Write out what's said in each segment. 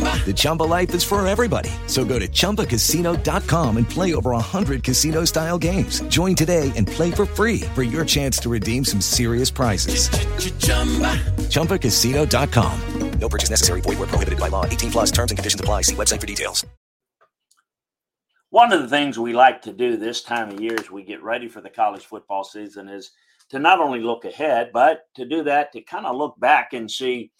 The Chumba life is for everybody. So go to ChumbaCasino.com and play over 100 casino style games. Join today and play for free for your chance to redeem some serious prizes. ChumbaCasino.com. No purchase necessary. Void where prohibited by law. 18 plus terms and conditions apply. See website for details. One of the things we like to do this time of year as we get ready for the college football season is to not only look ahead, but to do that to kind of look back and see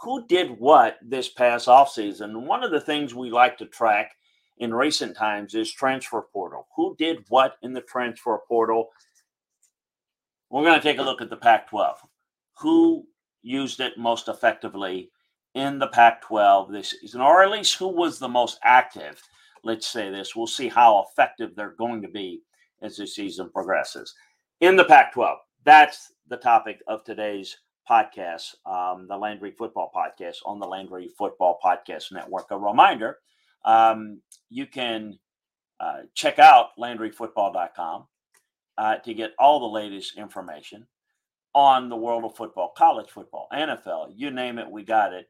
who did what this past offseason. One of the things we like to track in recent times is transfer portal. Who did what in the transfer portal? We're going to take a look at the Pac 12. Who used it most effectively in the Pac 12 this season, or at least who was the most active? Let's say this. We'll see how effective they're going to be as the season progresses. In the Pac 12, that's the topic of today's podcast, um, the Landry Football Podcast on the Landry Football Podcast Network. A reminder um, you can uh, check out LandryFootball.com uh, to get all the latest information on the world of football, college football, NFL, you name it, we got it.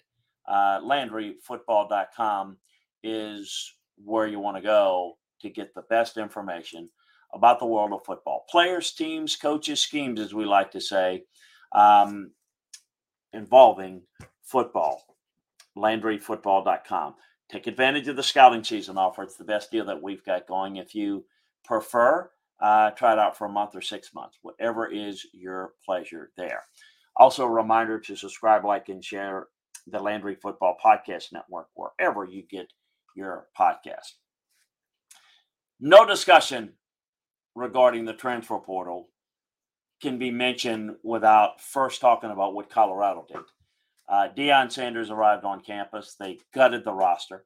Uh, LandryFootball.com is where you want to go to get the best information about the world of football. Players, teams, coaches, schemes, as we like to say. Um, involving football. LandryFootball.com. Take advantage of the scouting season offer. It's the best deal that we've got going. If you prefer, uh, try it out for a month or six months, whatever is your pleasure there. Also, a reminder to subscribe, like, and share the Landry Football Podcast Network wherever you get your podcast. No discussion regarding the transfer portal can be mentioned without first talking about what Colorado did. Uh, Deion Sanders arrived on campus. They gutted the roster.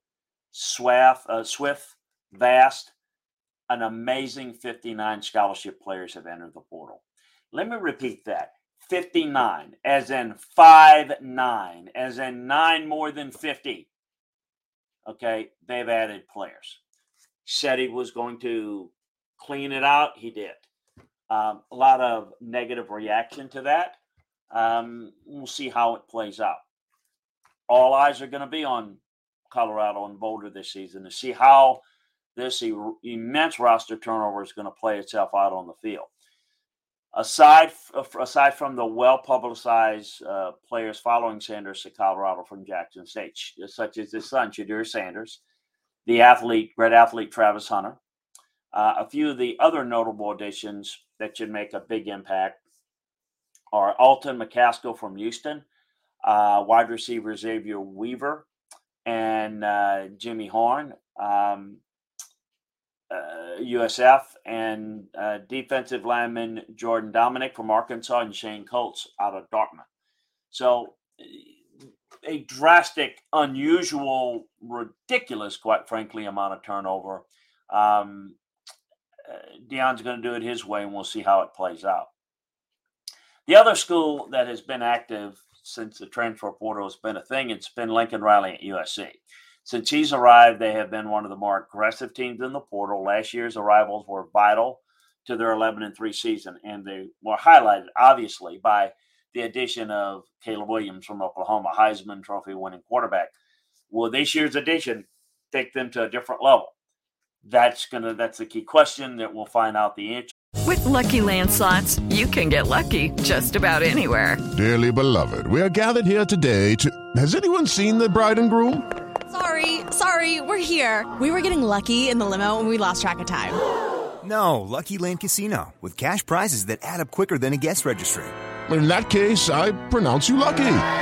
Swift, uh, Swift, Vast, an amazing 59 scholarship players have entered the portal. Let me repeat that 59, as in 5 9, as in 9 more than 50. Okay, they've added players. Said he was going to clean it out. He did. Um, a lot of negative reaction to that. Um, we'll see how it plays out. All eyes are going to be on Colorado and Boulder this season to see how this e- immense roster turnover is going to play itself out on the field. Aside aside from the well publicized uh, players following Sanders to Colorado from Jackson State, such as his son Shedeur Sanders, the athlete, great athlete Travis Hunter, uh, a few of the other notable additions that should make a big impact are Alton McCaskill from Houston, uh, wide receiver Xavier Weaver, and uh, Jimmy Horn, um, uh, USF, and uh, defensive lineman Jordan Domineck from Arkansas and Shane Cokes out of Dartmouth. So, a drastic, unusual, ridiculous, quite frankly, amount of turnover. Um, uh, Deion's going to do it his way, and we'll see how it plays out. The other school that has been active since the transfer portal has been a thing, it's been Lincoln Riley at USC. Since he's arrived, they have been one of the more aggressive teams in the portal. Last year's arrivals were vital to their 11 and 3 season, and they were highlighted, obviously, by the addition of Caleb Williams from Oklahoma, Heisman Trophy winning quarterback. Will this year's addition take them to a different level? That's gonna that's the key question that we'll find out the answer. With lucky landslots, you can get lucky just about anywhere. Dearly beloved, we are gathered here today to. Has anyone seen the bride and groom? Sorry, sorry, we're here. We were getting lucky in the limo and we lost track of time. No, Lucky Land Casino with cash prizes that add up quicker than a guest registry. In that case, I pronounce you lucky.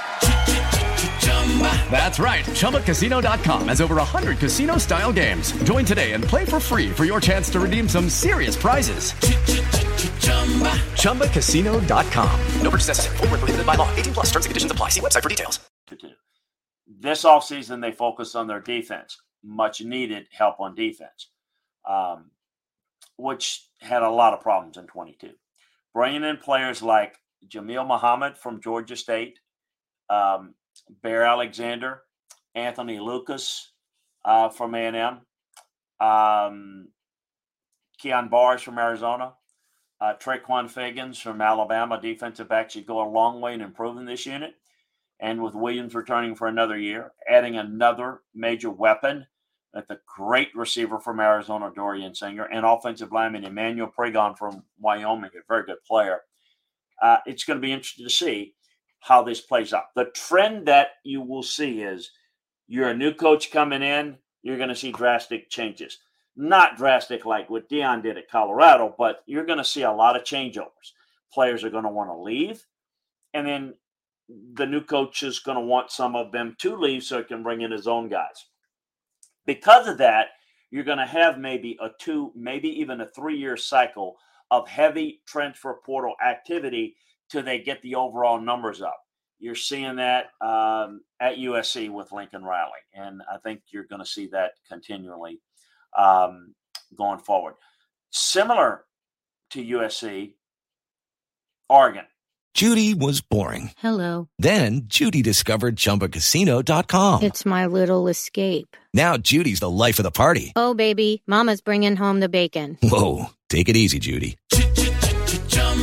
That's right. ChumbaCasino.com has over 100 casino style games. Join today and play for free for your chance to redeem some serious prizes. ChumbaCasino.com. No purchase necessary. Full prohibited by law. 18 plus terms and conditions apply. See website for details. This offseason, they focused on their defense. Much needed help on defense, um, which had a lot of problems in 22. Bringing in players like Jameel Muhammad from Georgia State, um, Bear Alexander, Anthony Lucas uh, from A&M, um, Kyon Barrs from Arizona, uh, Trequon Fegans from Alabama, defensive backs should go a long way in improving this unit. And with Williams returning for another year, adding another major weapon at the great receiver from Arizona, Dorian Singer, and offensive lineman Emmanuel Pregnon from Wyoming, a very good player. Uh, it's going to be interesting to see how this plays out. The trend that you will see is you're a new coach coming in, you're going to see drastic changes. Not drastic like what Deion did at Colorado, but you're going to see a lot of changeovers. Players are going to want to leave, and then the new coach is going to want some of them to leave so he can bring in his own guys. Because of that, you're going to have maybe a two, maybe even a three year cycle of heavy transfer portal activity till they get the overall numbers up. You're seeing that um, at USC with Lincoln Riley, and I think you're going to see that continually um, going forward. Similar to USC, Oregon. Judy was boring. Hello. Then Judy discovered ChumbaCasino.com. It's my little escape. Now Judy's the life of the party. Oh baby, Mama's bringing home the bacon. Whoa, take it easy, Judy.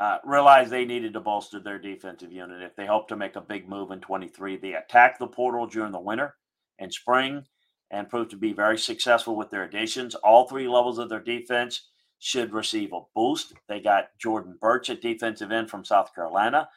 Uh, realized they needed to bolster their defensive unit if they hope to make a big move in 23. They attacked the portal during the winter and spring and proved to be very successful with their additions. All three levels of their defense should receive a boost. They got Jordan Burch at defensive end from South Carolina,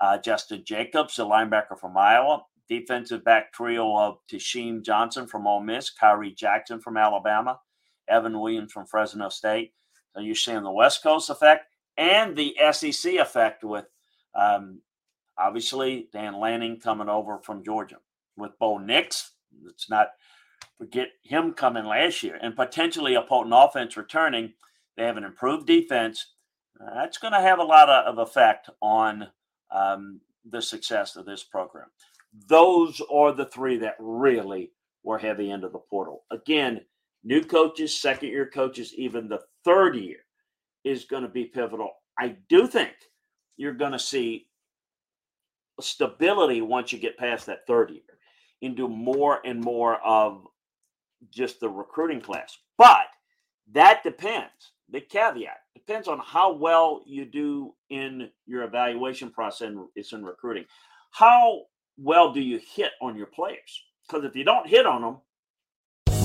uh, Jestin Jacobs, a linebacker from Iowa, defensive back trio of Tysheem Johnson from Ole Miss, Khyree Jackson from Alabama, Evan Williams from Fresno State. So you're seeing the West Coast effect and the SEC effect with um, obviously Dan Lanning coming over from Georgia with Bo Nix. Let's not forget him coming last year and potentially a potent offense returning. They have an improved defense. Uh, that's going to have a lot of, of effect on um, the success of this program. Those are the three that really were heavy into the portal. Again, new coaches, second year coaches, even the third year is going to be pivotal. I do think you're going to see stability once you get past that third year into more and more of just the recruiting class. But that depends. The caveat depends on how well you do in your evaluation process. And it's in recruiting. How well do you hit on your players? Because if you don't hit on them,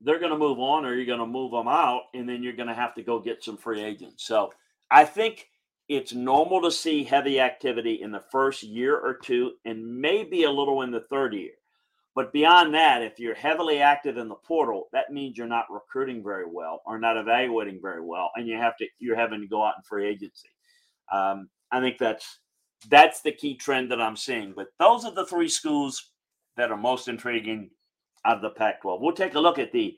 They're going to move on, or you're going to move them out, and then you're going to have to go get some free agents. So I think it's normal to see heavy activity in the first year or two, and maybe a little in the third year. But beyond that, if you're heavily active in the portal, that means you're not recruiting very well or not evaluating very well, and you have to you're having to go out in free agency. Um, I think that's that's the key trend that I'm seeing. But those are the three schools that are most intriguing out of the Pac-12. We'll take a look at the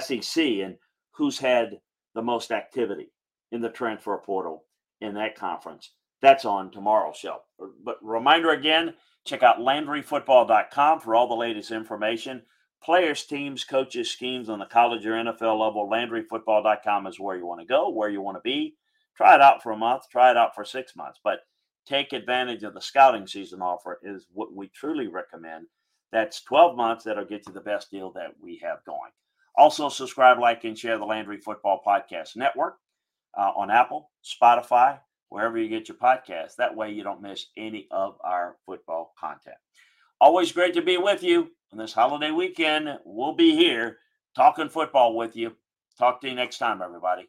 SEC and who's had the most activity in the transfer portal in that conference. That's on tomorrow's show. But reminder again, check out LandryFootball.com for all the latest information. Players, teams, coaches, schemes on the college or NFL level. LandryFootball.com is where you want to go, where you want to be. Try it out for a month, try it out for six months, but take advantage of the scouting season offer is what we truly recommend. That's 12 months that'll get you the best deal that we have going. Also, subscribe, like, and share the Landry Football Podcast Network uh, on Apple, Spotify, wherever you get your podcast. That way you don't miss any of our football content. Always great to be with you on this holiday weekend. We'll be here talking football with you. Talk to you next time, everybody.